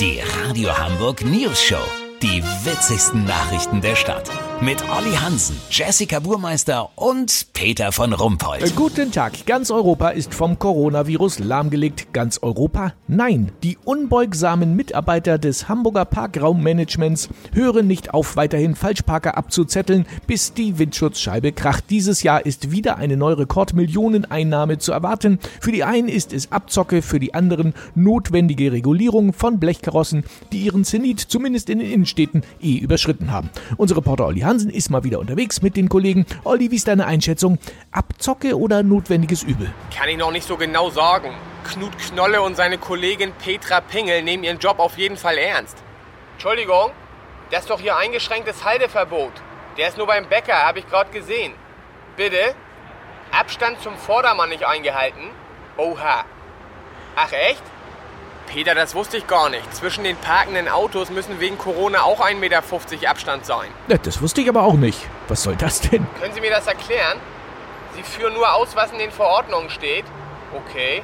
Die Radio Hamburg News Show. Die witzigsten Nachrichten der Stadt. Mit Olli Hansen, Jessica Burmeister und Peter von Rumpold. Äh, Guten Tag. Ganz Europa ist vom Coronavirus lahmgelegt. Ganz Europa? Nein. Die unbeugsamen Mitarbeiter des Hamburger Parkraummanagements hören nicht auf, weiterhin Falschparker abzuzetteln, bis die Windschutzscheibe kracht. Dieses Jahr ist wieder eine neue Rekordmillioneneinnahme zu erwarten. Für die einen ist es Abzocke, für die anderen notwendige Regulierung von Blechkarossen, die ihren Zenit zumindest in den Innenstädten eh überschritten haben. Unser Reporter Olli Hansen ist mal wieder unterwegs mit den Kollegen. Olli, wie ist deine Einschätzung? Abzocke oder notwendiges Übel? Kann ich noch nicht so genau sagen. Knut Knolle und seine Kollegin Petra Pingel nehmen ihren Job auf jeden Fall ernst. Entschuldigung, das ist doch hier eingeschränktes Halteverbot. Der ist nur beim Bäcker, habe ich gerade gesehen. Bitte? Abstand zum Vordermann nicht eingehalten? Oha. Ach echt? Peter, das wusste ich gar nicht. Zwischen den parkenden Autos müssen wegen Corona auch 1,50 Meter Abstand sein. Ja, das wusste ich aber auch nicht. Was soll das denn? Können Sie mir das erklären? Sie führen nur aus, was in den Verordnungen steht. Okay.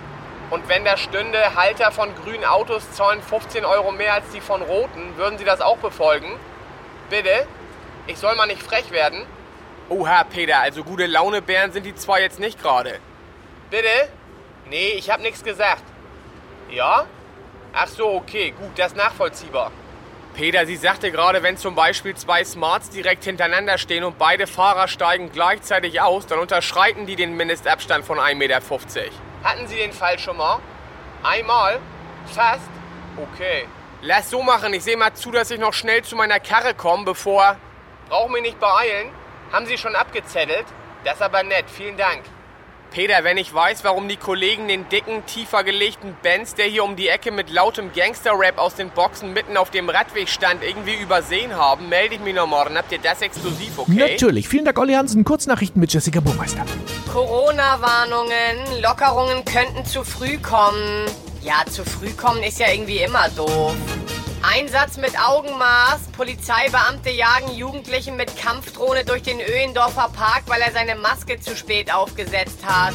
Und wenn da stünde, Halter von grünen Autos zahlen 15 Euro mehr als die von roten, würden Sie das auch befolgen? Bitte? Ich soll mal nicht frech werden? Oha, Peter, also gute Launebären sind die zwei jetzt nicht gerade. Bitte? Nee, ich hab nichts gesagt. Ja? Ach so, okay, gut, das ist nachvollziehbar. Peter, sie sagte gerade, wenn zum Beispiel zwei Smarts direkt hintereinander stehen und beide Fahrer steigen gleichzeitig aus, dann unterschreiten die den Mindestabstand von 1,50 Meter. Hatten Sie den Fall schon mal? Einmal? Fast? Okay. Lass so machen, ich sehe mal zu, dass ich noch schnell zu meiner Karre komme, bevor... Brauch mich nicht beeilen. Haben Sie schon abgezettelt? Das ist aber nett, vielen Dank. Peter, wenn ich weiß, warum die Kollegen den dicken, tiefer gelegten Benz, der hier um die Ecke mit lautem Gangster-Rap aus den Boxen mitten auf dem Radweg stand, irgendwie übersehen haben, melde ich mich noch morgen. Habt ihr das exklusiv, okay? Natürlich. Vielen Dank, Olli Hansen. Kurznachrichten mit Jessica Burmeister. Corona-Warnungen. Lockerungen könnten zu früh kommen. Ja, zu früh kommen ist ja irgendwie immer doof. Einsatz mit Augenmaß. Polizeibeamte jagen Jugendlichen mit Kampfdrohne durch den Öhendorfer Park, weil er seine Maske zu spät aufgesetzt hat.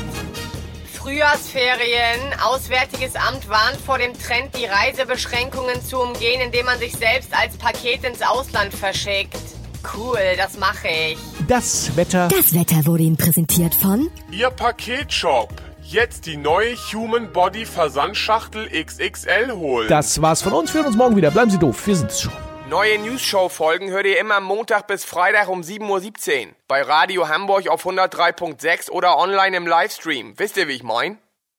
Frühjahrsferien. Auswärtiges Amt warnt vor dem Trend, die Reisebeschränkungen zu umgehen, indem man sich selbst als Paket ins Ausland verschickt. Cool, das mache ich. Das Wetter. Das Wetter wurde Ihnen präsentiert von Ihr Paketshop. Jetzt die neue Human Body Versandschachtel XXL holen. Das war's von uns. Wir hören uns morgen wieder. Bleiben Sie doof. Wir sind's schon. Neue News-Show-Folgen hört ihr immer Montag bis Freitag um 7.17 Uhr. Bei Radio Hamburg auf 103.6 oder online im Livestream. Wisst ihr, wie ich mein?